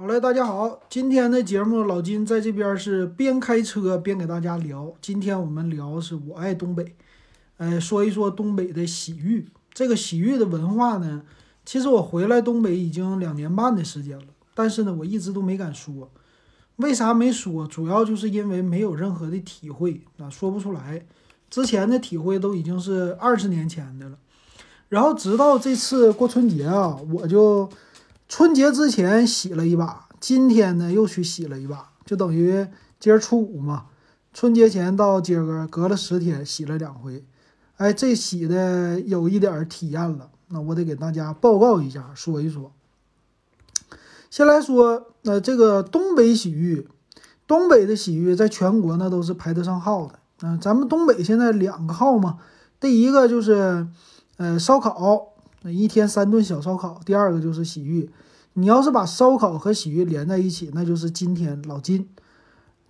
好嘞，大家好，今天的节目老金在这边是边开车边给大家聊。今天我们聊是我爱东北，呃，说一说东北的洗浴。这个洗浴的文化呢，其实我回来东北已经两年半的时间了，但是呢，我一直都没敢说。为啥没说？主要就是因为没有任何的体会啊，说不出来。之前的体会都已经是二十年前的了。然后直到这次过春节啊，我就。春节之前洗了一把，今天呢又去洗了一把，就等于今儿初五嘛。春节前到今儿个隔了十天洗了两回，哎，这洗的有一点体验了，那我得给大家报告一下，说一说。先来说，那这个东北洗浴，东北的洗浴在全国那都是排得上号的。嗯，咱们东北现在两个号嘛，第一个就是呃烧烤。一天三顿小烧烤，第二个就是洗浴。你要是把烧烤和洗浴连在一起，那就是今天老金。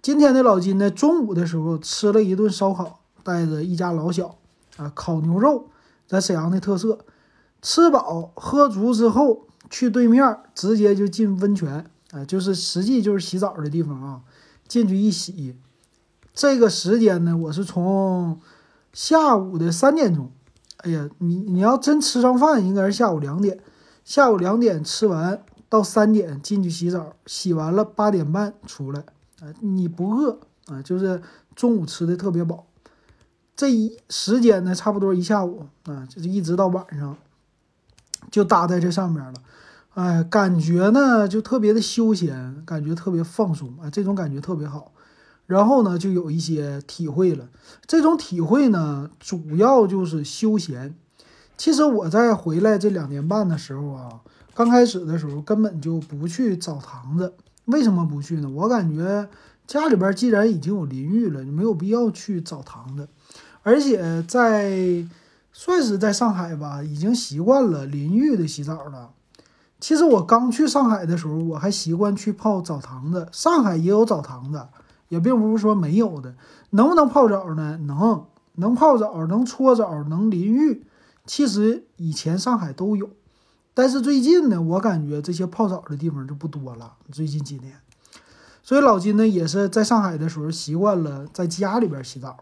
今天的老金呢，中午的时候吃了一顿烧烤，带着一家老小啊，烤牛肉，在沈阳的特色。吃饱喝足之后，去对面直接就进温泉，啊，就是实际就是洗澡的地方啊。进去一洗，这个时间呢，我是从下午的三点钟。哎呀，你你要真吃上饭，应该是下午两点。下午两点吃完，到三点进去洗澡，洗完了八点半出来。啊，你不饿啊？就是中午吃的特别饱。这一时间呢，差不多一下午啊，就是一直到晚上，就搭在这上面了。哎，感觉呢就特别的休闲，感觉特别放松啊，这种感觉特别好。然后呢，就有一些体会了。这种体会呢，主要就是休闲。其实我在回来这两年半的时候啊，刚开始的时候根本就不去澡堂子。为什么不去呢？我感觉家里边既然已经有淋浴了，就没有必要去澡堂子。而且在算是在上海吧，已经习惯了淋浴的洗澡了。其实我刚去上海的时候，我还习惯去泡澡堂子。上海也有澡堂子。也并不是说没有的，能不能泡澡呢？能，能泡澡，能搓澡，能淋浴。其实以前上海都有，但是最近呢，我感觉这些泡澡的地方就不多了。最近几年，所以老金呢也是在上海的时候习惯了在家里边洗澡。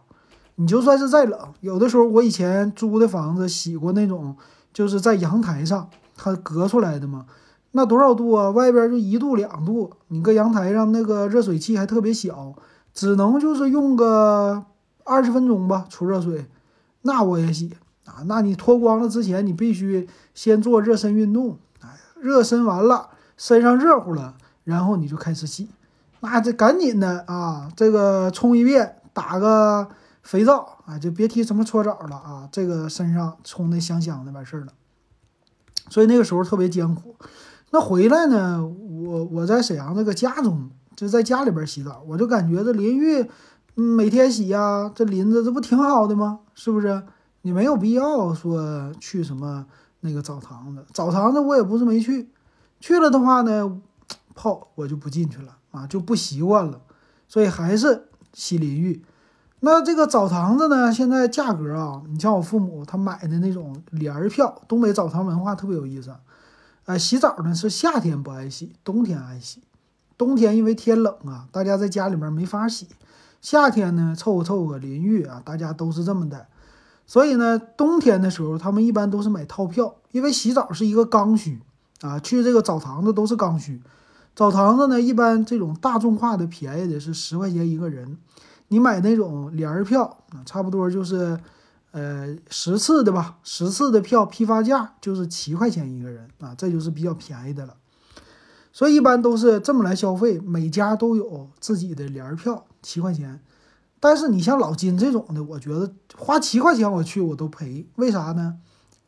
你就算是再冷，有的时候我以前租的房子洗过那种，就是在阳台上它隔出来的嘛。那多少度啊？外边就一度两度，你搁阳台上那个热水器还特别小，只能就是用个二十分钟吧，出热水。那我也洗啊。那你脱光了之前，你必须先做热身运动。哎，热身完了，身上热乎了，然后你就开始洗。那这赶紧的啊，这个冲一遍，打个肥皂啊，就别提什么搓澡了啊，这个身上冲的香香的，完事儿了。所以那个时候特别艰苦。那回来呢？我我在沈阳那个家中，就在家里边洗澡，我就感觉这淋浴，每天洗呀，这淋着这不挺好的吗？是不是？你没有必要说去什么那个澡堂子，澡堂子我也不是没去，去了的话呢，泡我就不进去了啊，就不习惯了，所以还是洗淋浴。那这个澡堂子呢，现在价格啊，你像我父母他买的那种帘儿票，东北澡堂文化特别有意思。哎，洗澡呢是夏天不爱洗，冬天爱洗。冬天因为天冷啊，大家在家里面没法洗。夏天呢，凑合凑合淋浴啊，大家都是这么的。所以呢，冬天的时候他们一般都是买套票，因为洗澡是一个刚需啊。去这个澡堂子都是刚需。澡堂子呢，一般这种大众化的便宜的是十块钱一个人。你买那种帘儿票啊，差不多就是。呃，十次的吧，十次的票批发价就是七块钱一个人啊，这就是比较便宜的了。所以一般都是这么来消费，每家都有自己的联票，七块钱。但是你像老金这种的，我觉得花七块钱我去我都赔，为啥呢？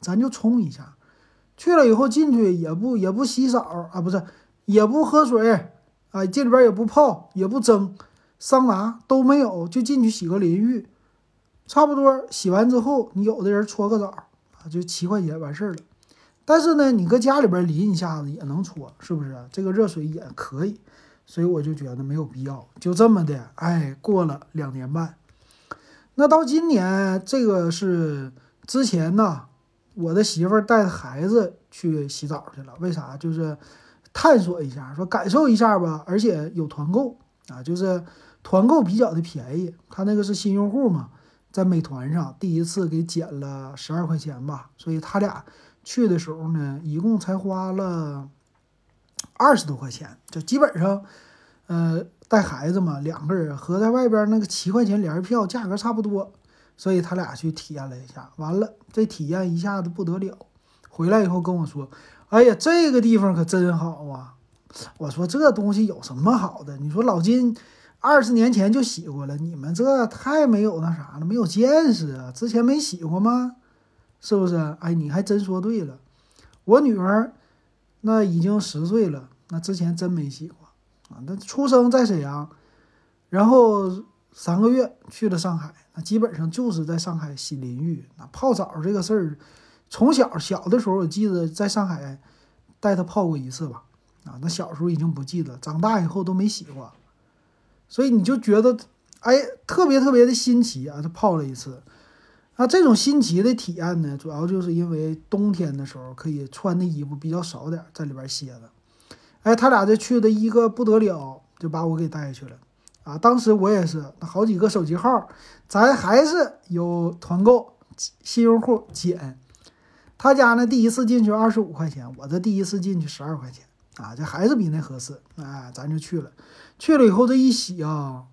咱就冲一下，去了以后进去也不也不洗澡啊，不是也不喝水啊，这里边也不泡也不蒸，桑拿都没有，就进去洗个淋浴。差不多洗完之后，你有的人搓个澡啊，就七块钱完事儿了。但是呢，你搁家里边淋一下子也能搓，是不是？这个热水也可以，所以我就觉得没有必要。就这么的，哎，过了两年半，那到今年这个是之前呢，我的媳妇儿带孩子去洗澡去了。为啥？就是探索一下，说感受一下吧，而且有团购啊，就是团购比较的便宜。他那个是新用户嘛，在美团上第一次给减了十二块钱吧，所以他俩去的时候呢，一共才花了二十多块钱，就基本上，呃，带孩子嘛，两个人和在外边那个七块钱联票价格差不多，所以他俩去体验了一下，完了这体验一下子不得了，回来以后跟我说。哎呀，这个地方可真好啊！我说这东西有什么好的？你说老金二十年前就洗过了，你们这太没有那啥了，没有见识啊！之前没洗过吗？是不是？哎，你还真说对了。我女儿那已经十岁了，那之前真没洗过啊。那出生在沈阳，然后三个月去了上海，那基本上就是在上海洗淋浴。那泡澡这个事儿。从小小的时候，我记得在上海带他泡过一次吧，啊，那小时候已经不记得，长大以后都没洗过，所以你就觉得，哎，特别特别的新奇啊！他泡了一次，那这种新奇的体验呢，主要就是因为冬天的时候可以穿的衣服比较少点，在里边歇着。哎，他俩这去的一个不得了，就把我给带去了，啊，当时我也是，那好几个手机号，咱还是有团购，新用户减。他家呢，第一次进去二十五块钱，我这第一次进去十二块钱啊，这还是比那合适，哎，咱就去了。去了以后这一洗啊，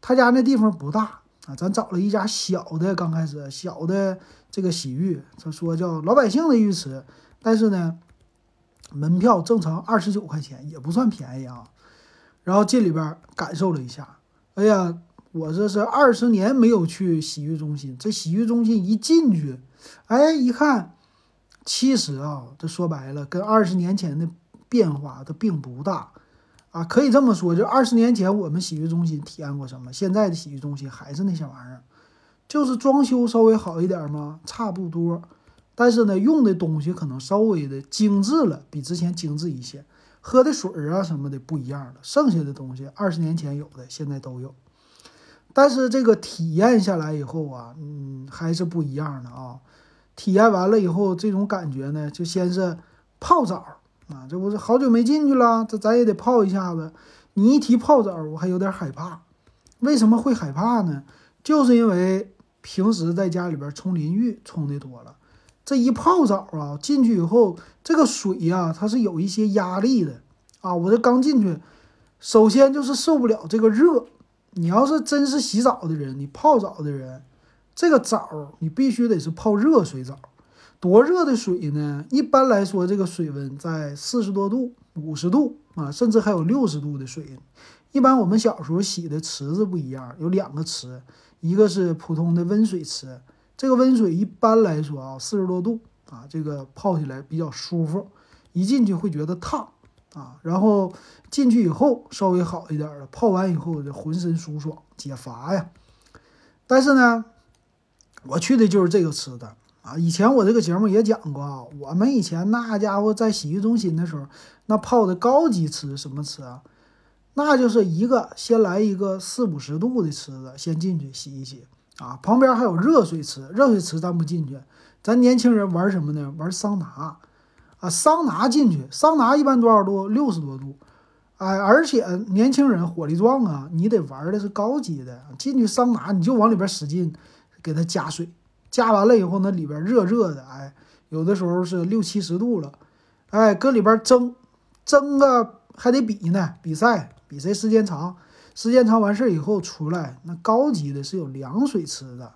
他家那地方不大啊，咱找了一家小的，刚开始小的这个洗浴，他说叫老百姓的浴池，但是呢，门票正常二十九块钱，也不算便宜啊。然后进里边感受了一下，哎呀，我这是二十年没有去洗浴中心，这洗浴中心一进去，哎，一看。其实啊，这说白了，跟二十年前的变化它并不大啊。可以这么说，就二十年前我们洗浴中心体验过什么，现在的洗浴中心还是那些玩意儿，就是装修稍微好一点嘛，差不多。但是呢，用的东西可能稍微的精致了，比之前精致一些。喝的水啊什么的不一样了，剩下的东西二十年前有的现在都有。但是这个体验下来以后啊，嗯，还是不一样的啊。体验完了以后，这种感觉呢，就先是泡澡啊，这不是好久没进去了，这咱也得泡一下子。你一提泡澡，我还有点害怕。为什么会害怕呢？就是因为平时在家里边冲淋浴冲的多了，这一泡澡啊，进去以后，这个水呀，它是有一些压力的啊。我这刚进去，首先就是受不了这个热。你要是真是洗澡的人，你泡澡的人。这个澡你必须得是泡热水澡，多热的水呢？一般来说，这个水温在四十多度、五十度啊，甚至还有六十度的水。一般我们小时候洗的池子不一样，有两个池，一个是普通的温水池，这个温水一般来说啊，四十多度啊，这个泡起来比较舒服，一进去会觉得烫啊，然后进去以后稍微好一点了，泡完以后就浑身舒爽解乏呀。但是呢。我去的就是这个池子啊！以前我这个节目也讲过啊，我们以前那家伙在洗浴中心的时候，那泡的高级池什么池啊？那就是一个先来一个四五十度的池子，先进去洗一洗啊。旁边还有热水池，热水池咱不进去，咱年轻人玩什么呢？玩桑拿啊！桑拿进去，桑拿一般多少度？六十多度，哎，而且年轻人火力壮啊，你得玩的是高级的。进去桑拿，你就往里边使劲。给它加水，加完了以后，那里边热热的，哎，有的时候是六七十度了，哎，搁里边蒸，蒸个还得比呢，比赛比谁时间长，时间长完事以后出来，那高级的是有凉水池的，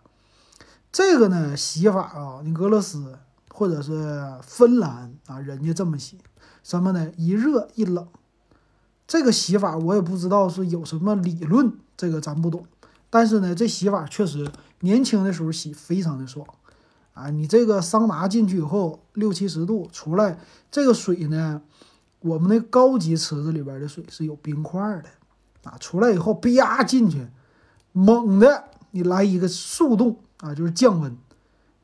这个呢洗法啊，你俄罗斯或者是芬兰啊，人家这么洗，什么呢？一热一冷，这个洗法我也不知道是有什么理论，这个咱不懂。但是呢，这洗法确实年轻的时候洗非常的爽，啊，你这个桑拿进去以后六七十度出来，这个水呢，我们那高级池子里边的水是有冰块的，啊，出来以后啪进去，猛的你来一个速冻啊，就是降温。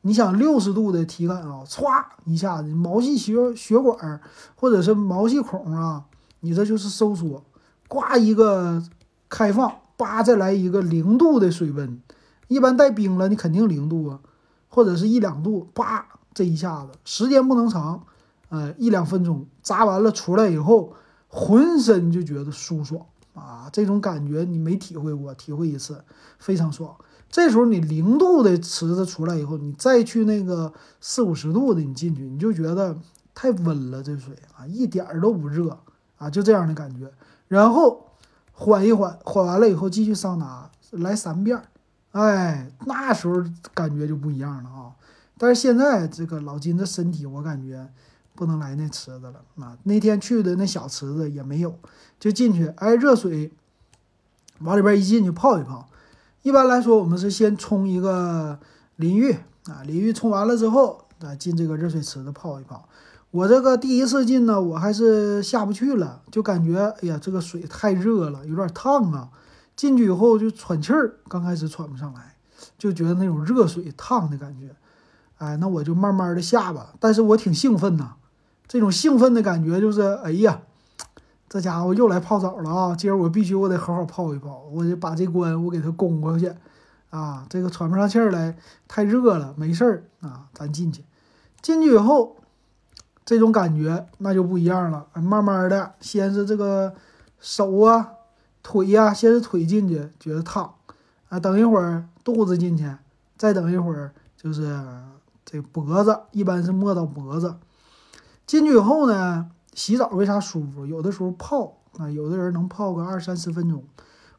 你想六十度的体感啊，歘一下子毛细血血管或者是毛细孔啊，你这就是收缩，呱一个开放。叭，再来一个零度的水温，一般带冰了，你肯定零度啊，或者是一两度。叭，这一下子时间不能长，呃，一两分钟扎完了出来以后，浑身就觉得舒爽啊！这种感觉你没体会过，体会一次非常爽。这时候你零度的池子出来以后，你再去那个四五十度的你进去，你就觉得太温了，这水啊一点儿都不热啊，就这样的感觉。然后缓一缓，缓完了以后继续桑拿，来三遍，哎，那时候感觉就不一样了啊！但是现在这个老金的身体，我感觉。不能来那池子了啊！那天去的那小池子也没有，就进去，哎，热水往里边一进去泡一泡。一般来说，我们是先冲一个淋浴啊，淋浴冲完了之后，啊，进这个热水池子泡一泡。我这个第一次进呢，我还是下不去了，就感觉哎呀，这个水太热了，有点烫啊。进去以后就喘气儿，刚开始喘不上来，就觉得那种热水烫的感觉。哎，那我就慢慢的下吧。但是我挺兴奋呐。这种兴奋的感觉就是，哎呀，这家伙又来泡澡了啊！今儿我必须我得好好泡一泡，我就把这关我给他攻过去啊！这个喘不上气儿来，太热了，没事儿啊，咱进去。进去以后，这种感觉那就不一样了。慢慢的，先是这个手啊、腿呀，先是腿进去觉得烫啊，等一会儿肚子进去，再等一会儿就是这脖子，一般是摸到脖子。进去以后呢，洗澡为啥舒服？有的时候泡啊，有的人能泡个二三十分钟。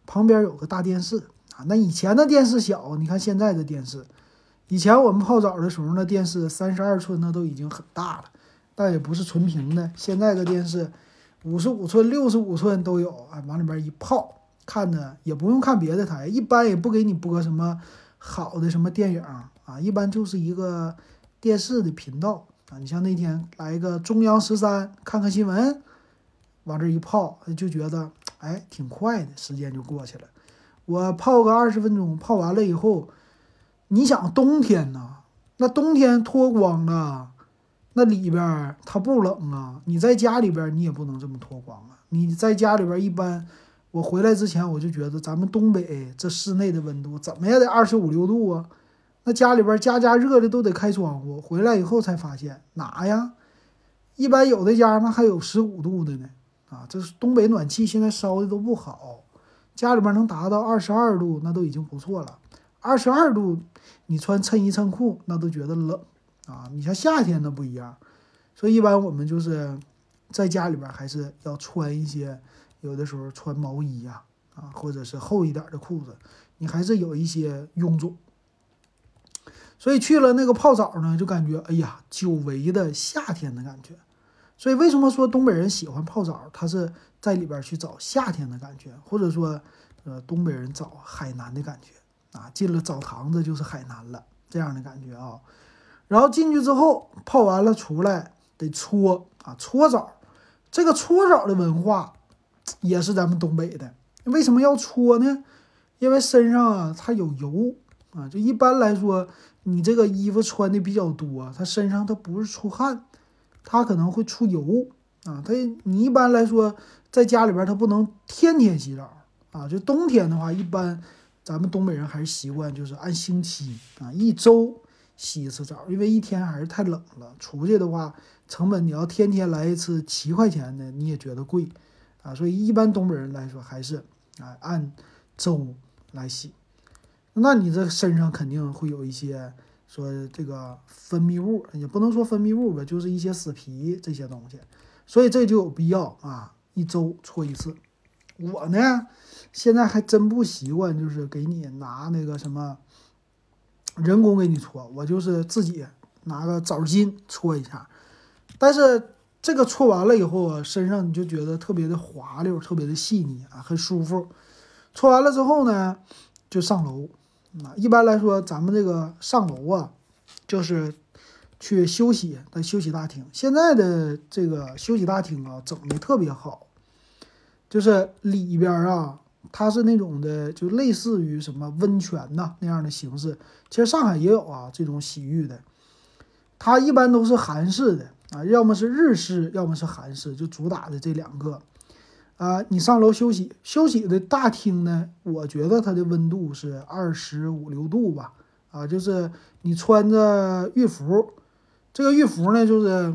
旁边有个大电视啊，那以前的电视小，你看现在的电视。以前我们泡澡的时候，那电视三十二寸，那都已经很大了，但也不是纯屏的。现在的电视五十五寸、六十五寸都有啊，往里边一泡，看的也不用看别的台，一般也不给你播什么好的什么电影啊，一般就是一个电视的频道。啊，你像那天来一个中央十三，看看新闻，往这一泡，就觉得哎挺快的，时间就过去了。我泡个二十分钟，泡完了以后，你想冬天呢？那冬天脱光了，那里边它不冷啊。你在家里边你也不能这么脱光啊。你在家里边一般，我回来之前我就觉得咱们东北这室内的温度怎么也得二十五六度啊。那家里边家家热的都得开窗户，回来以后才发现哪呀？一般有的家那还有十五度的呢，啊，这是东北暖气现在烧的都不好，家里边能达到二十二度那都已经不错了。二十二度你穿衬衣衬裤那都觉得冷啊，你像夏天那不一样，所以一般我们就是在家里边还是要穿一些，有的时候穿毛衣呀，啊，或者是厚一点的裤子，你还是有一些臃肿。所以去了那个泡澡呢，就感觉哎呀，久违的夏天的感觉。所以为什么说东北人喜欢泡澡？他是在里边去找夏天的感觉，或者说，呃，东北人找海南的感觉啊。进了澡堂子就是海南了，这样的感觉啊。然后进去之后泡完了出来得搓啊，搓澡。这个搓澡的文化也是咱们东北的。为什么要搓呢？因为身上啊它有油啊，就一般来说。你这个衣服穿的比较多，它身上它不是出汗，它可能会出油啊。它你一般来说在家里边它不能天天洗澡啊。就冬天的话，一般咱们东北人还是习惯就是按星期啊，一周洗一次澡，因为一天还是太冷了。出去的话，成本你要天天来一次七块钱的，你也觉得贵啊。所以一般东北人来说还是啊按周来洗。那你这身上肯定会有一些说这个分泌物，也不能说分泌物吧，就是一些死皮这些东西，所以这就有必要啊，一周搓一次。我呢，现在还真不习惯，就是给你拿那个什么人工给你搓，我就是自己拿个澡巾搓一下。但是这个搓完了以后，身上你就觉得特别的滑溜，特别的细腻啊，很舒服。搓完了之后呢，就上楼。啊，一般来说，咱们这个上楼啊，就是去休息的休息大厅。现在的这个休息大厅啊，整的特别好，就是里边啊，它是那种的，就类似于什么温泉呐那样的形式。其实上海也有啊，这种洗浴的，它一般都是韩式的啊，要么是日式，要么是韩式，就主打的这两个。啊，你上楼休息，休息的大厅呢？我觉得它的温度是二十五六度吧。啊，就是你穿着浴服，这个浴服呢，就是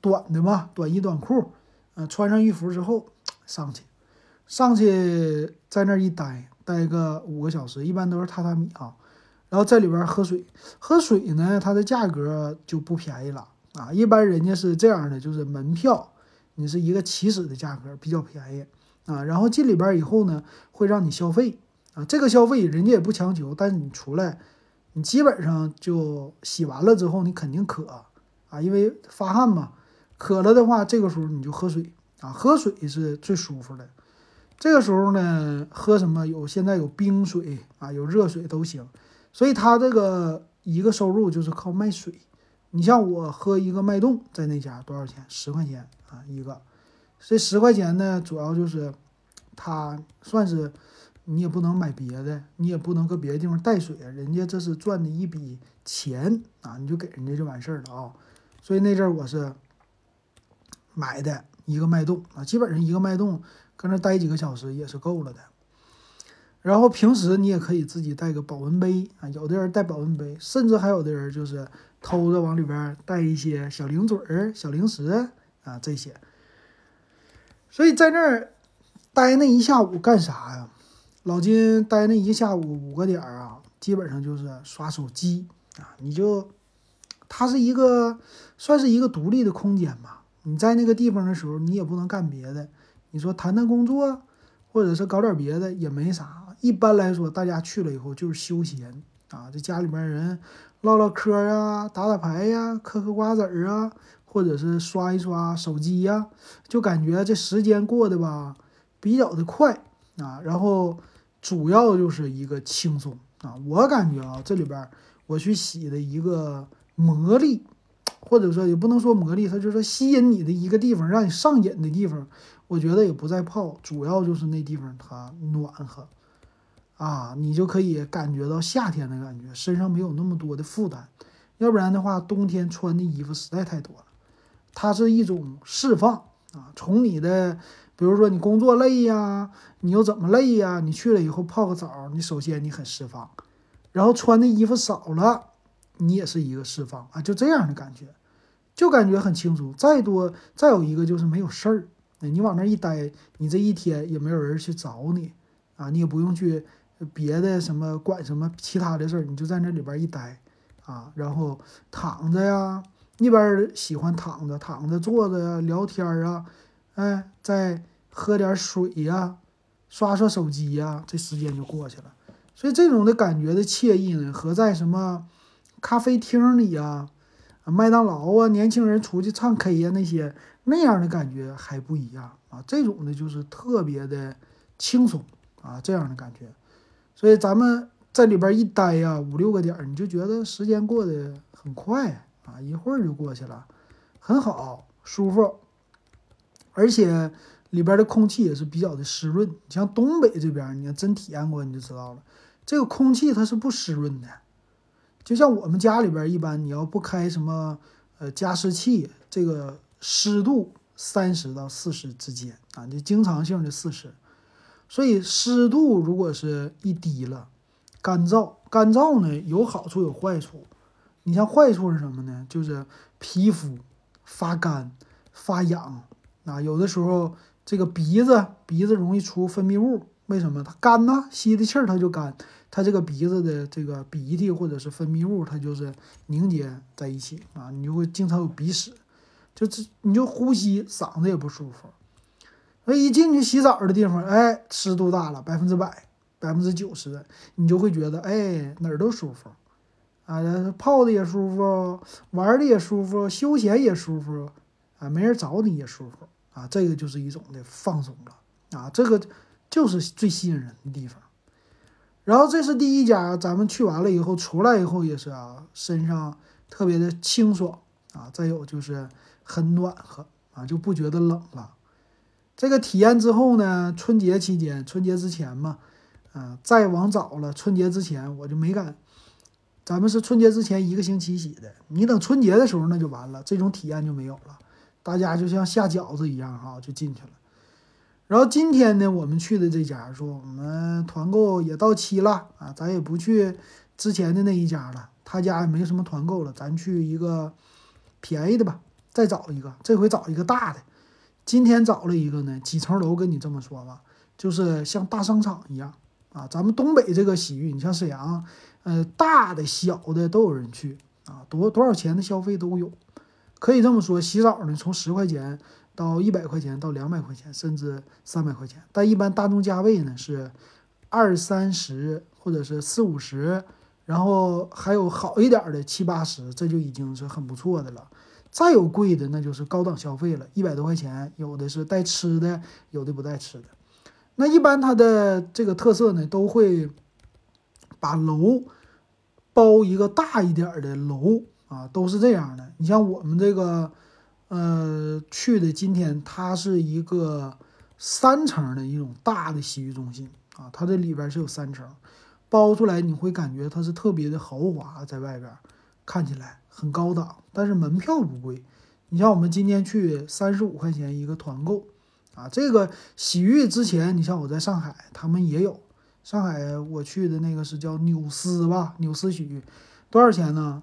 短的嘛，短衣短裤，嗯，穿上浴服之后上去，上去在那儿一待，待个五个小时，一般都是榻榻米啊，然后在里边喝水，喝水呢，它的价格就不便宜了啊，一般人家是这样的，就是门票，你是一个起始的价格比较便宜啊，然后进里边以后呢，会让你消费啊，这个消费人家也不强求，但是你出来。你基本上就洗完了之后，你肯定渴啊，因为发汗嘛。渴了的话，这个时候你就喝水啊，喝水是最舒服的。这个时候呢，喝什么有现在有冰水啊，有热水都行。所以他这个一个收入就是靠卖水。你像我喝一个脉动，在那家多少钱？十块钱啊一个。这十块钱呢，主要就是他算是。你也不能买别的，你也不能搁别的地方带水，人家这是赚的一笔钱啊，你就给人家就完事儿了啊。所以那阵儿我是买的一个脉动啊，基本上一个脉动搁那待几个小时也是够了的。然后平时你也可以自己带个保温杯啊，有的人带保温杯，甚至还有的人就是偷着往里边带一些小零嘴儿、小零食啊这些。所以在那儿待那一下午干啥呀？老金待那一下午五个点儿啊，基本上就是刷手机啊。你就，它是一个算是一个独立的空间吧。你在那个地方的时候，你也不能干别的。你说谈谈工作，或者是搞点别的也没啥。一般来说，大家去了以后就是休闲啊，这家里边人唠唠嗑啊，打打牌呀，嗑嗑瓜子儿啊，或者是刷一刷手机呀，就感觉这时间过得吧比较的快啊，然后。主要就是一个轻松啊，我感觉啊，这里边我去洗的一个魔力，或者说也不能说魔力，它就是说吸引你的一个地方，让你上瘾的地方，我觉得也不在泡，主要就是那地方它暖和啊，你就可以感觉到夏天的感觉，身上没有那么多的负担，要不然的话，冬天穿的衣服实在太多了，它是一种释放啊，从你的。比如说你工作累呀，你又怎么累呀？你去了以后泡个澡，你首先你很释放，然后穿的衣服少了，你也是一个释放啊，就这样的感觉，就感觉很轻松。再多再有一个就是没有事儿，你往那一待，你这一天也没有人去找你啊，你也不用去别的什么管什么其他的事儿，你就在那里边一待啊，然后躺着呀，一般喜欢躺着、躺着、坐着呀，聊天儿啊。哎，再喝点水呀，刷刷手机呀，这时间就过去了。所以这种的感觉的惬意呢，和在什么咖啡厅里呀、麦当劳啊，年轻人出去唱 K 呀那些那样的感觉还不一样啊。这种的就是特别的轻松啊，这样的感觉。所以咱们在里边一待呀，五六个点儿，你就觉得时间过得很快啊，一会儿就过去了，很好，舒服。而且里边的空气也是比较的湿润，像东北这边，你要真体验过你就知道了，这个空气它是不湿润的。就像我们家里边，一般你要不开什么呃加湿器，这个湿度三十到四十之间啊，就经常性的四十。所以湿度如果是一低了，干燥，干燥呢有好处有坏处。你像坏处是什么呢？就是皮肤发干发痒。啊，有的时候这个鼻子鼻子容易出分泌物，为什么？它干呐，吸的气儿它就干，它这个鼻子的这个鼻涕或者是分泌物，它就是凝结在一起啊，你就会经常有鼻屎，就这你就呼吸嗓子也不舒服。那一进去洗澡的地方，哎，湿度大了，百分之百、百分之九十，你就会觉得哎哪儿都舒服，啊，泡的也舒服，玩的也舒服，休闲也舒服，啊，没人找你也舒服。啊，这个就是一种的放松了啊，这个就是最吸引人的地方。然后这是第一家，咱们去完了以后出来以后也是啊，身上特别的清爽啊，再有就是很暖和啊，就不觉得冷了。这个体验之后呢，春节期间，春节之前嘛，啊，再往早了，春节之前我就没敢。咱们是春节之前一个星期洗的，你等春节的时候那就完了，这种体验就没有了。大家就像下饺子一样哈，就进去了。然后今天呢，我们去的这家说我们团购也到期了啊，咱也不去之前的那一家了，他家也没什么团购了，咱去一个便宜的吧再找一个，这回找一个大的。今天找了一个呢，几层楼跟你这么说吧，就是像大商场一样啊。咱们东北这个洗浴，你像沈阳，呃，大的小的都有人去啊，多多少钱的消费都有。可以这么说，洗澡呢，从十块钱到一百块钱到两百块钱，甚至三百块钱。但一般大众价位呢是二三十或者是四五十，然后还有好一点的七八十，这就已经是很不错的了。再有贵的，那就是高档消费了，一百多块钱，有的是带吃的，有的不带吃的。那一般它的这个特色呢，都会把楼包一个大一点的楼啊，都是这样的。你像我们这个，呃，去的今天，它是一个三层的一种大的洗浴中心啊，它这里边是有三层，包出来你会感觉它是特别的豪华，在外边看起来。很高档，但是门票不贵。你像我们今天去三十五块钱一个团购啊，这个洗浴之前，你像我在上海，他们也有。上海我去的那个是叫纽斯吧，纽斯洗浴，多少钱呢？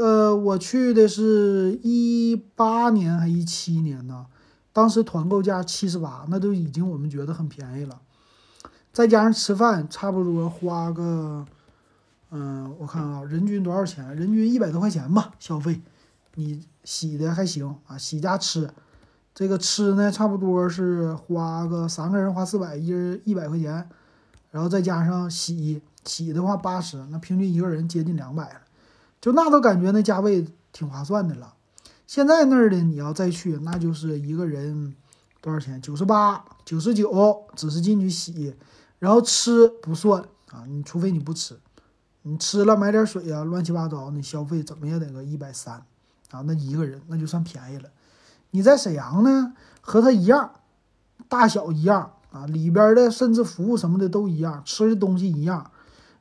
呃，我去的是一八年还一七年呢，当时团购价七十八，那都已经我们觉得很便宜了。再加上吃饭，差不多花个。嗯，我看啊，人均多少钱？人均一百多块钱吧，消费。你洗的还行啊，洗加吃，这个吃呢，差不多是花个三个人花四百，一人一百块钱，然后再加上洗洗的话八十，那平均一个人接近两百了，就那都感觉那价位挺划算的了。现在那儿的你要再去，那就是一个人多少钱？九十八、九十九，只是进去洗，然后吃不算啊，你除非你不吃。你吃了买点水啊，乱七八糟，你消费怎么也得个一百三啊，那一个人那就算便宜了。你在沈阳呢，和他一样，大小一样啊，里边的甚至服务什么的都一样，吃的东西一样，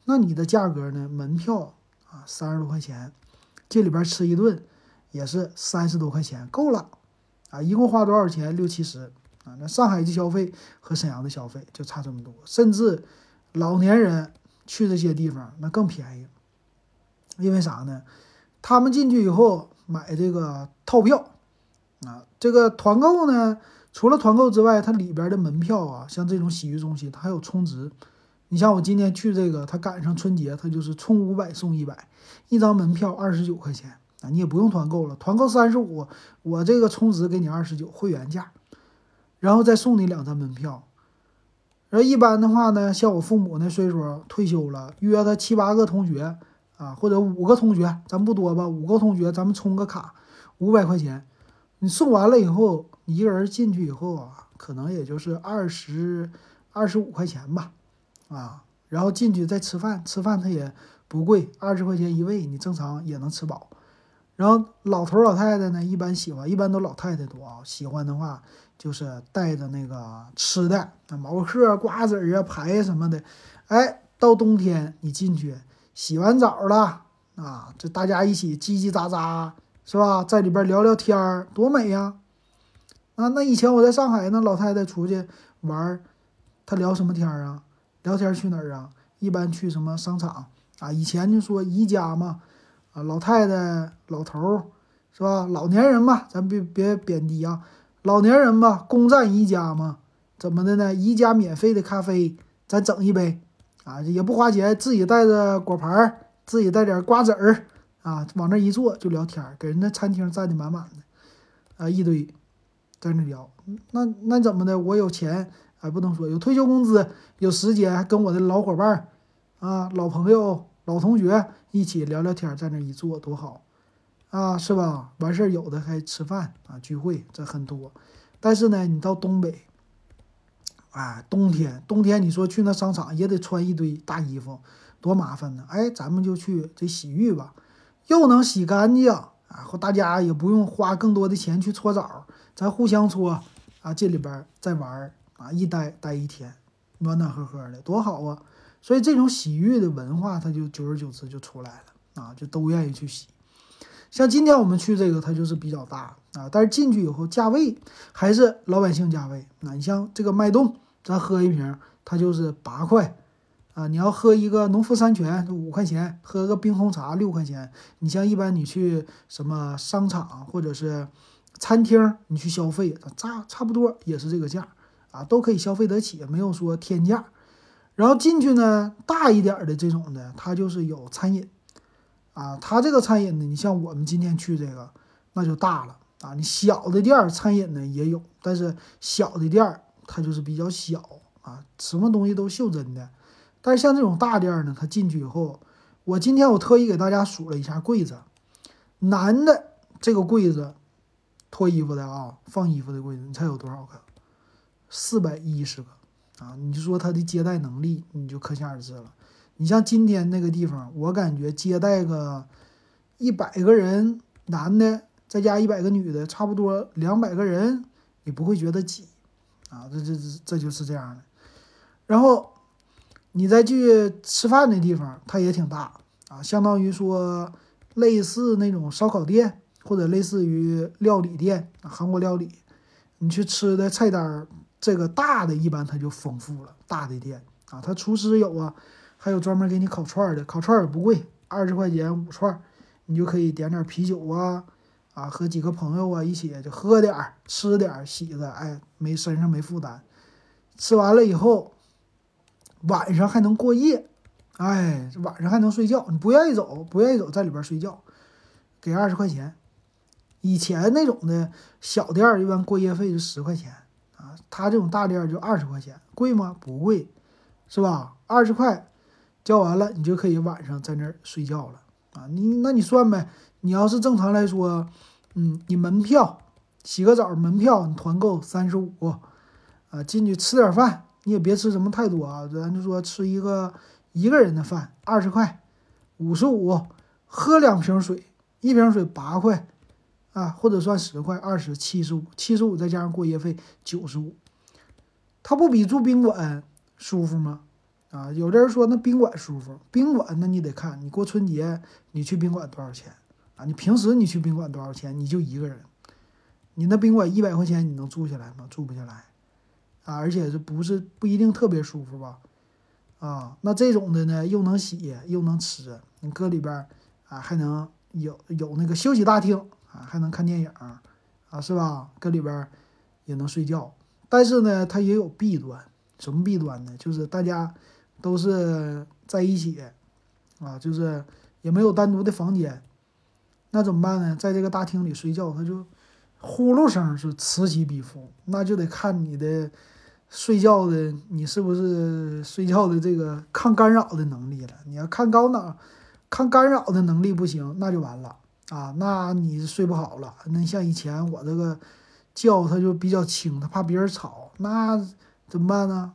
那你的价格呢？门票啊，三十多块钱，这里边吃一顿也是三十多块钱，够了啊，一共花多少钱？六七十啊。那上海的消费和沈阳的消费就差这么多，甚至老年人。去这些地方那更便宜，因为啥呢？他们进去以后买这个套票啊，这个团购呢，除了团购之外，它里边的门票啊，像这种洗浴中心，它还有充值。你像我今天去这个，他赶上春节，他就是充五百送一百，一张门票二十九块钱啊，你也不用团购了，团购三十五，我这个充值给你二十九会员价，然后再送你两张门票。然后一般的话呢，像我父母那岁数退休了，约他七八个同学啊，或者五个同学，咱不多吧，五个同学，咱们充个卡，五百块钱，你送完了以后，你一个人进去以后啊，可能也就是二十二十五块钱吧，啊，然后进去再吃饭，吃饭它也不贵，二十块钱一位，你正常也能吃饱。然后老头老太太呢，一般喜欢，一般都老太太多啊，喜欢的话。就是带着那个吃的，那毛克、瓜子儿啊、排什么的。哎，到冬天你进去洗完澡了啊，这大家一起叽叽喳喳，是吧？在里边聊聊天儿，多美呀！啊，那以前我在上海，那老太太出去玩，她聊什么天儿啊？聊天去哪儿啊？一般去什么商场啊？以前就说宜家嘛，啊，老太太、老头儿，是吧？老年人嘛，咱别别贬低啊。老年人嘛，攻占宜家嘛，怎么的呢？宜家免费的咖啡，咱整一杯，啊，也不花钱，自己带着果盘儿，自己带点瓜子儿，啊，往那一坐就聊天儿，给人家餐厅占的满满的，啊，一堆在那聊。那那怎么的？我有钱，啊，不能说有退休工资，有时间，还跟我的老伙伴，啊，老朋友、老同学一起聊聊天，在那一坐多好。啊，是吧？完事儿有的还吃饭啊，聚会这很多。但是呢，你到东北，哎，冬天冬天你说去那商场也得穿一堆大衣服，多麻烦呢。哎，咱们就去这洗浴吧，又能洗干净啊，和大家也不用花更多的钱去搓澡，咱互相搓啊，这里边再玩啊，一待待一天，暖暖和和的，多好啊！所以这种洗浴的文化，它就久而久之就出来了啊，就都愿意去洗。像今天我们去这个，它就是比较大啊，但是进去以后价位还是老百姓价位。那你像这个脉动，咱喝一瓶，它就是八块啊。你要喝一个农夫山泉，五块钱；喝个冰红茶六块钱。你像一般你去什么商场或者是餐厅你去消费，差差不多也是这个价啊，都可以消费得起，没有说天价。然后进去呢，大一点的这种的，它就是有餐饮啊，它这个餐饮呢，你像我们今天去这个，那就大了啊。你小的店儿餐饮呢也有，但是小的店儿它就是比较小啊，什么东西都袖珍的。但是像这种大店儿呢，它进去以后，我今天我特意给大家数了一下柜子，男的这个柜子，脱衣服的啊，放衣服的柜子，你猜有多少个？四百一十个。啊，你就说他的接待能力，你就可想而知了。你像今天那个地方，我感觉接待个一百个人，男的再加一百个女的，差不多两百个人，你不会觉得挤啊？这这这这就是这样的。然后你再去吃饭的地方，它也挺大啊，相当于说类似那种烧烤店，或者类似于料理店，韩国料理，你去吃的菜单。这个大的一般它就丰富了，大的店啊，它厨师有啊，还有专门给你烤串的，烤串也不贵，二十块钱五串，你就可以点点啤酒啊，啊，和几个朋友啊一起就喝点儿，吃点儿，洗的，哎，没身上没负担。吃完了以后，晚上还能过夜，哎，晚上还能睡觉，你不愿意走，不愿意走在里边睡觉，给二十块钱。以前那种的小店儿一般过夜费是十块钱。他这种大店就二十块钱，贵吗？不贵，是吧？二十块交完了，你就可以晚上在那儿睡觉了啊！你那你算呗，你要是正常来说，嗯，你门票洗个澡门票你团购三十五啊，进去吃点饭，你也别吃什么太多啊，咱就说吃一个一个人的饭二十块，五十五，喝两瓶水，一瓶水八块。啊，或者算十块，二十七十五，七十五再加上过夜费九十五，它不比住宾馆舒服吗？啊，有的人说那宾馆舒服，宾馆那你得看你过春节你去宾馆多少钱啊？你平时你去宾馆多少钱？你就一个人，你那宾馆一百块钱你能住下来吗？住不下来啊，而且是不是不一定特别舒服吧？啊，那这种的呢，又能洗又能吃，你搁里边啊还能有有那个休息大厅。啊，还能看电影，啊，是吧？搁里边也能睡觉，但是呢，它也有弊端。什么弊端呢？就是大家都是在一起，啊，就是也没有单独的房间，那怎么办呢？在这个大厅里睡觉，它就呼噜声是此起彼伏，那就得看你的睡觉的你是不是睡觉的这个抗干扰的能力了。你要看高脑抗干扰的能力不行，那就完了。啊，那你睡不好了。那像以前我这个觉它就比较轻，它怕别人吵，那怎么办呢？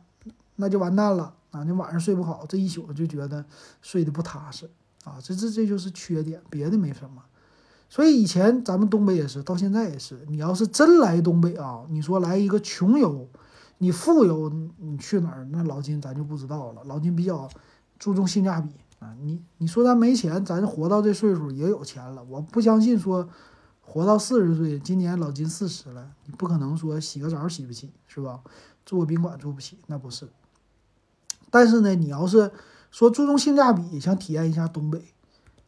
那就完蛋了啊！你晚上睡不好，这一宿就觉得睡得不踏实啊。这这这就是缺点，别的没什么。所以以前咱们东北也是，到现在也是。你要是真来东北啊，你说来一个穷游，你富游，你去哪儿？那老金咱就不知道了。老金比较注重性价比。啊，你你说咱没钱，咱活到这岁数也有钱了。我不相信说活到四十岁，今年老金四十了，你不可能说洗个澡洗不起，是吧？住个宾馆住不起，那不是。但是呢，你要是说注重性价比，想体验一下东北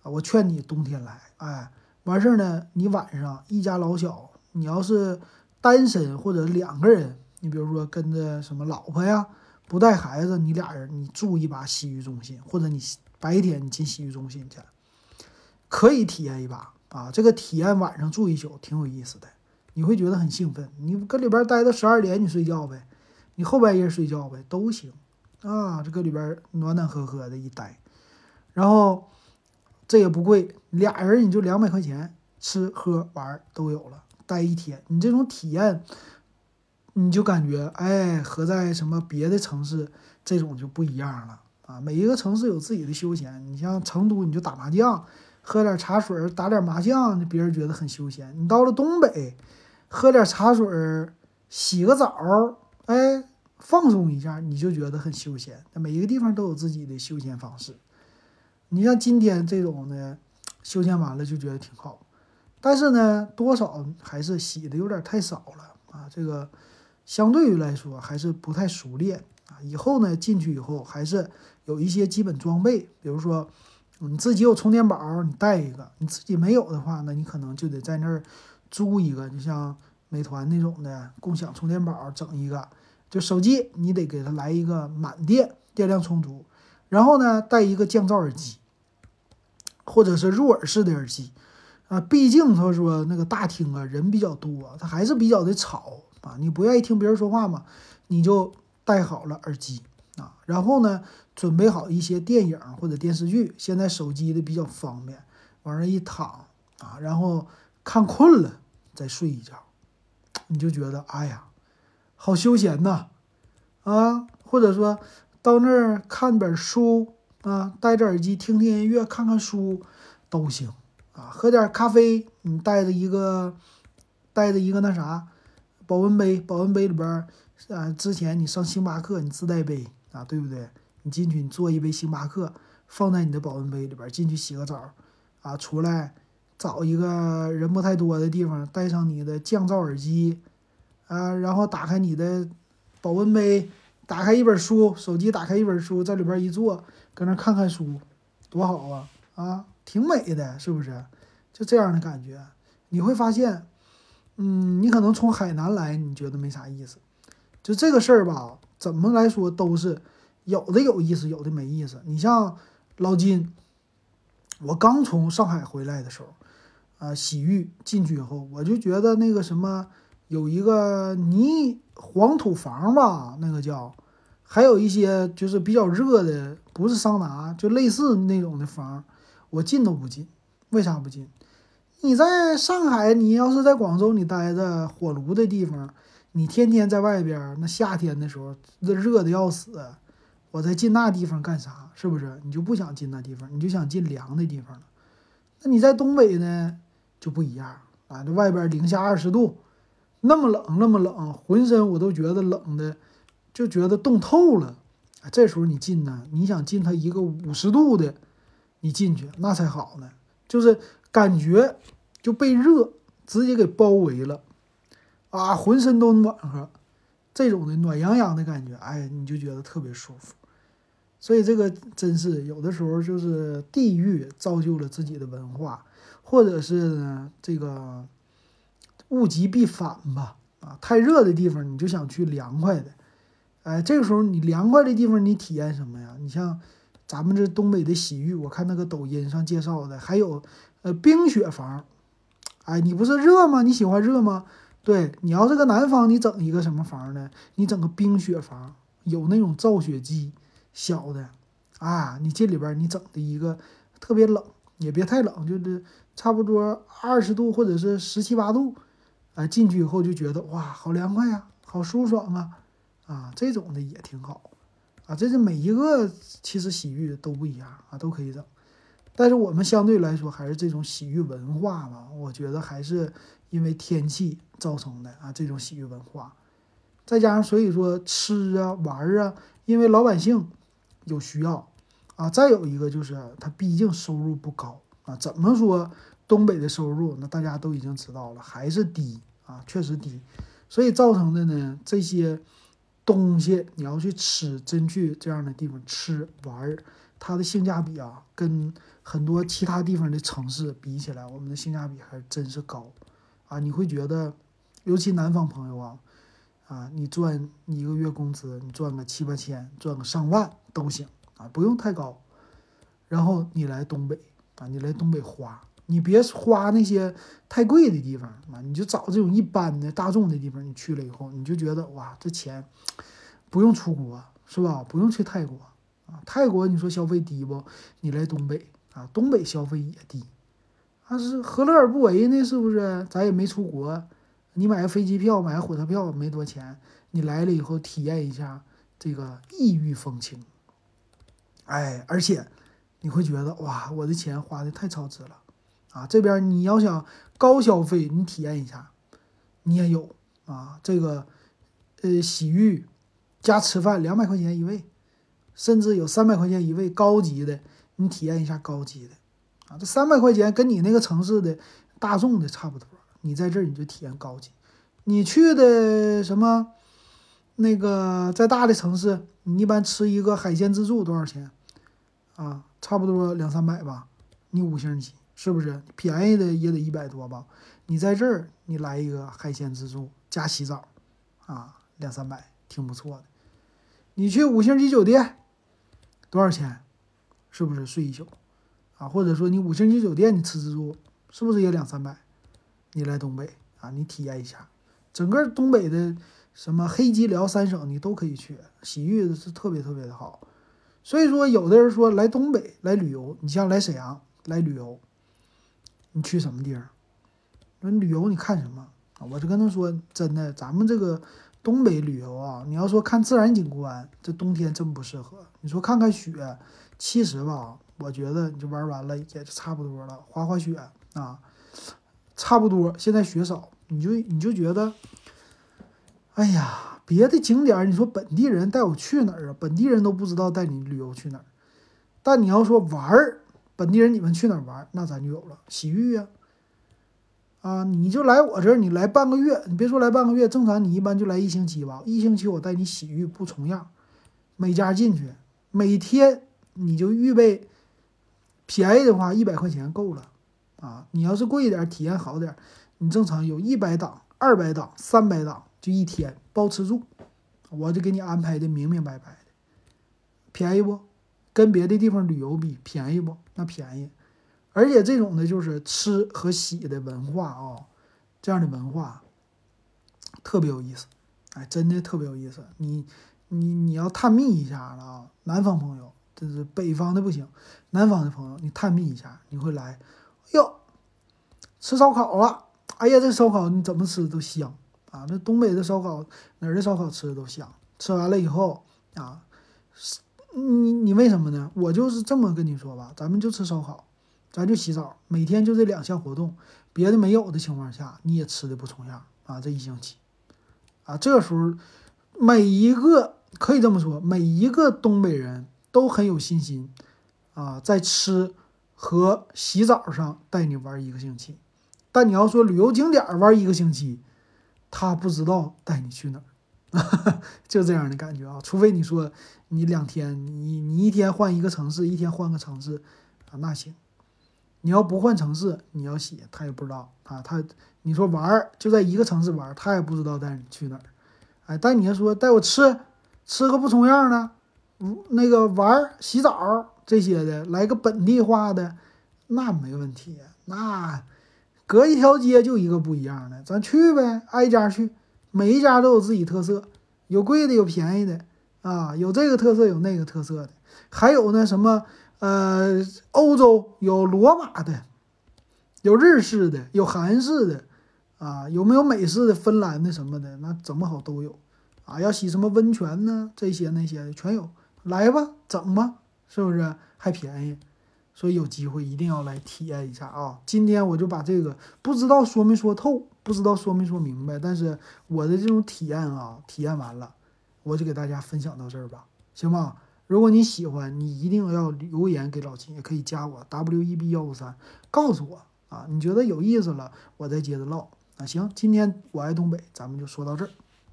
啊，我劝你冬天来。哎，完事儿呢，你晚上一家老小，你要是单身或者两个人，你比如说跟着什么老婆呀，不带孩子，你俩人你住一把洗浴中心，或者你。白天你进洗浴中心去，可以体验一把啊！这个体验晚上住一宿挺有意思的，你会觉得很兴奋。你搁里边待到十二点，你睡觉呗，你后半夜睡觉呗，都行啊！这搁里边暖暖和和的一待，然后这也不贵，俩人你就两百块钱，吃喝玩都有了，待一天，你这种体验，你就感觉哎，和在什么别的城市这种就不一样了。啊，每一个城市有自己的休闲。你像成都，你就打麻将，喝点茶水，打点麻将，别人觉得很休闲。你到了东北，喝点茶水，洗个澡，哎，放松一下，你就觉得很休闲。每一个地方都有自己的休闲方式。你像今天这种呢，休闲完了就觉得挺好，但是呢，多少还是洗的有点太少了啊。这个相对于来说还是不太熟练啊。以后呢，进去以后还是。有一些基本装备，比如说你自己有充电宝，你带一个；你自己没有的话，那你可能就得在那儿租一个，就像美团那种的共享充电宝，整一个。就手机你得给它来一个满电，电量充足，然后呢带一个降噪耳机，或者是入耳式的耳机。啊，毕竟他说那个大厅啊人比较多，他还是比较的吵啊。你不愿意听别人说话嘛，你就戴好了耳机啊。然后呢，准备好一些电影或者电视剧。现在手机的比较方便，往那一躺啊，然后看困了再睡一觉，你就觉得哎呀，好休闲呐啊。或者说到那儿看本书啊，戴着耳机听听音乐，看看书都行。啊，喝点咖啡，你带着一个，带着一个那啥，保温杯，保温杯里边儿，啊，之前你上星巴克你自带杯啊，对不对？你进去你做一杯星巴克，放在你的保温杯里边儿，进去洗个澡，啊，出来找一个人不太多的地方，带上你的降噪耳机，啊，然后打开你的保温杯，打开一本书，手机打开一本书，在里边一坐，搁那看看书，多好啊，啊！挺美的，是不是？就这样的感觉，你会发现，嗯，你可能从海南来，你觉得没啥意思。就这个事儿吧，怎么来说都是有的有意思，有的没意思。你像老金，我刚从上海回来的时候，啊，洗浴进去以后，我就觉得那个什么，有一个泥黄土房吧，那个叫，还有一些就是比较热的，不是桑拿，就类似那种的房。我进都不进，为啥不进？你在上海，你要是在广州，你待着火炉的地方，你天天在外边，那夏天的时候那热的要死，我在进那地方干啥？是不是？你就不想进那地方，你就想进凉的地方了。那你在东北呢，就不一样啊！这外边零下二十度，那么冷，那么冷，浑身我都觉得冷的，就觉得冻透了。这时候你进呢，你想进它一个五十度的。你进去那才好呢，就是感觉就被热直接给包围了，啊，浑身都暖和，这种的暖洋洋的感觉，哎，你就觉得特别舒服。所以这个真是有的时候就是地域造就了自己的文化，或者是呢这个物极必反吧，啊，太热的地方你就想去凉快的，哎，这个时候你凉快的地方你体验什么呀？你像。咱们这东北的洗浴，我看那个抖音上介绍的，还有，呃，冰雪房，哎，你不是热吗？你喜欢热吗？对你要是个南方，你整一个什么房呢？你整个冰雪房，有那种造雪机，小的，啊，你这里边你整的一个特别冷，也别太冷，就是差不多二十度或者是十七八度，啊，进去以后就觉得哇，好凉快呀，好舒爽啊，啊，这种的也挺好。啊，这是每一个其实洗浴都不一样啊，都可以整。但是我们相对来说还是这种洗浴文化嘛，我觉得还是因为天气造成的啊，这种洗浴文化。再加上所以说吃啊玩啊，因为老百姓有需要啊。再有一个就是他毕竟收入不高啊，怎么说东北的收入那大家都已经知道了，还是低啊，确实低。所以造成的呢这些。东西你要去吃，真去这样的地方吃玩，它的性价比啊，跟很多其他地方的城市比起来，我们的性价比还真是高啊！你会觉得，尤其南方朋友啊，啊，你赚一个月工资，你赚个七八千，赚个上万都行啊，不用太高。然后你来东北啊，你来东北花。你别花那些太贵的地方啊，你就找这种一般的大众的地方。你去了以后，你就觉得哇，这钱不用出国是吧？不用去泰国啊，泰国你说消费低不？你来东北啊，东北消费也低，啊是何乐而不为呢？是不是？咱也没出国，你买个飞机票，买个火车票没多钱，你来了以后体验一下这个异域风情，哎，而且你会觉得哇，我的钱花的太超值了。啊，这边你要想高消费，你体验一下，你也有啊。这个，呃，洗浴加吃饭两百块钱一位，甚至有三百块钱一位高级的，你体验一下高级的啊。这三百块钱跟你那个城市的大众的差不多，你在这儿你就体验高级。你去的什么那个在大的城市，你一般吃一个海鲜自助多少钱啊？差不多两三百吧，你五星级。是不是便宜的也得一百多吧？你在这儿你来一个海鲜自助加洗澡，啊，两三百挺不错的。你去五星级酒店多少钱？是不是睡一宿？啊，或者说你五星级酒店你吃自助是不是也两三百？你来东北啊，你体验一下，整个东北的什么黑吉辽三省你都可以去，洗浴是特别特别的好。所以说，有的人说来东北来旅游，你像来沈阳来旅游，你去什么地方？那旅游你看什么？我就跟他说，真的，咱们这个东北旅游啊，你要说看自然景观，这冬天真不适合。你说看看雪，其实吧，我觉得你就玩完了也就差不多了，滑滑雪啊，差不多。现在雪少，你就你就觉得，哎呀。别的景点，你说本地人带我去哪儿啊？本地人都不知道带你旅游去哪儿。但你要说玩儿，本地人你们去哪儿玩？那咱就有了洗浴呀。啊，你就来我这儿，你来半个月，你别说来半个月，正常你一般就来一星期吧。一星期我带你洗浴不重样，每家进去，每天你就预备便宜的话一百块钱够了啊。你要是贵一点，体验好点，你正常有一百档、二百档、三百档。就一天包吃住，我就给你安排的明明白白的，便宜不？跟别的地方旅游比便宜不？那便宜，而且这种的就是吃和洗的文化啊，这样的文化特别有意思，哎，真的特别有意思。你你你要探秘一下了啊，南方朋友，这是北方的不行，南方的朋友你探秘一下，你会来，哟，吃烧烤了，哎呀，这烧烤你怎么吃都香。啊，那东北的烧烤哪儿的烧烤吃的都香，吃完了以后啊，你你为什么呢？我就是这么跟你说吧，咱们就吃烧烤，咱就洗澡，每天就这两项活动，别的没有的情况下，你也吃的不重样啊。这一星期，啊，这时候每一个可以这么说，每一个东北人都很有信心啊，在吃和洗澡上带你玩一个星期，但你要说旅游景点玩一个星期。他不知道带你去哪儿，就这样的感觉啊。除非你说你两天，你你一天换一个城市，一天换个城市啊，那行。你要不换城市，你要写他也不知道啊。他你说玩就在一个城市玩，他也不知道带你去哪儿。哎，但你要说带我吃吃个不重样的，那个玩洗澡这些的，来个本地化的，那没问题，那。隔一条街就一个不一样的，咱去呗，挨家去，每一家都有自己特色，有贵的有便宜的啊，有这个特色有那个特色的，还有呢什么呃，欧洲有罗马的，有日式的，有韩式的啊，有没有美式的、芬兰的什么的，那整不好都有啊。要洗什么温泉呢？这些那些的全有，来吧，整吧，是不是还便宜？所以有机会一定要来体验一下啊！今天我就把这个不知道说没说透，不知道说没说明白，但是我的这种体验啊，体验完了，我就给大家分享到这儿吧，行吧？如果你喜欢，你一定要留言给老秦，也可以加我 W E B 幺五三，告诉我啊，你觉得有意思了，我再接着唠。那行，今天我爱东北，咱们就说到这儿。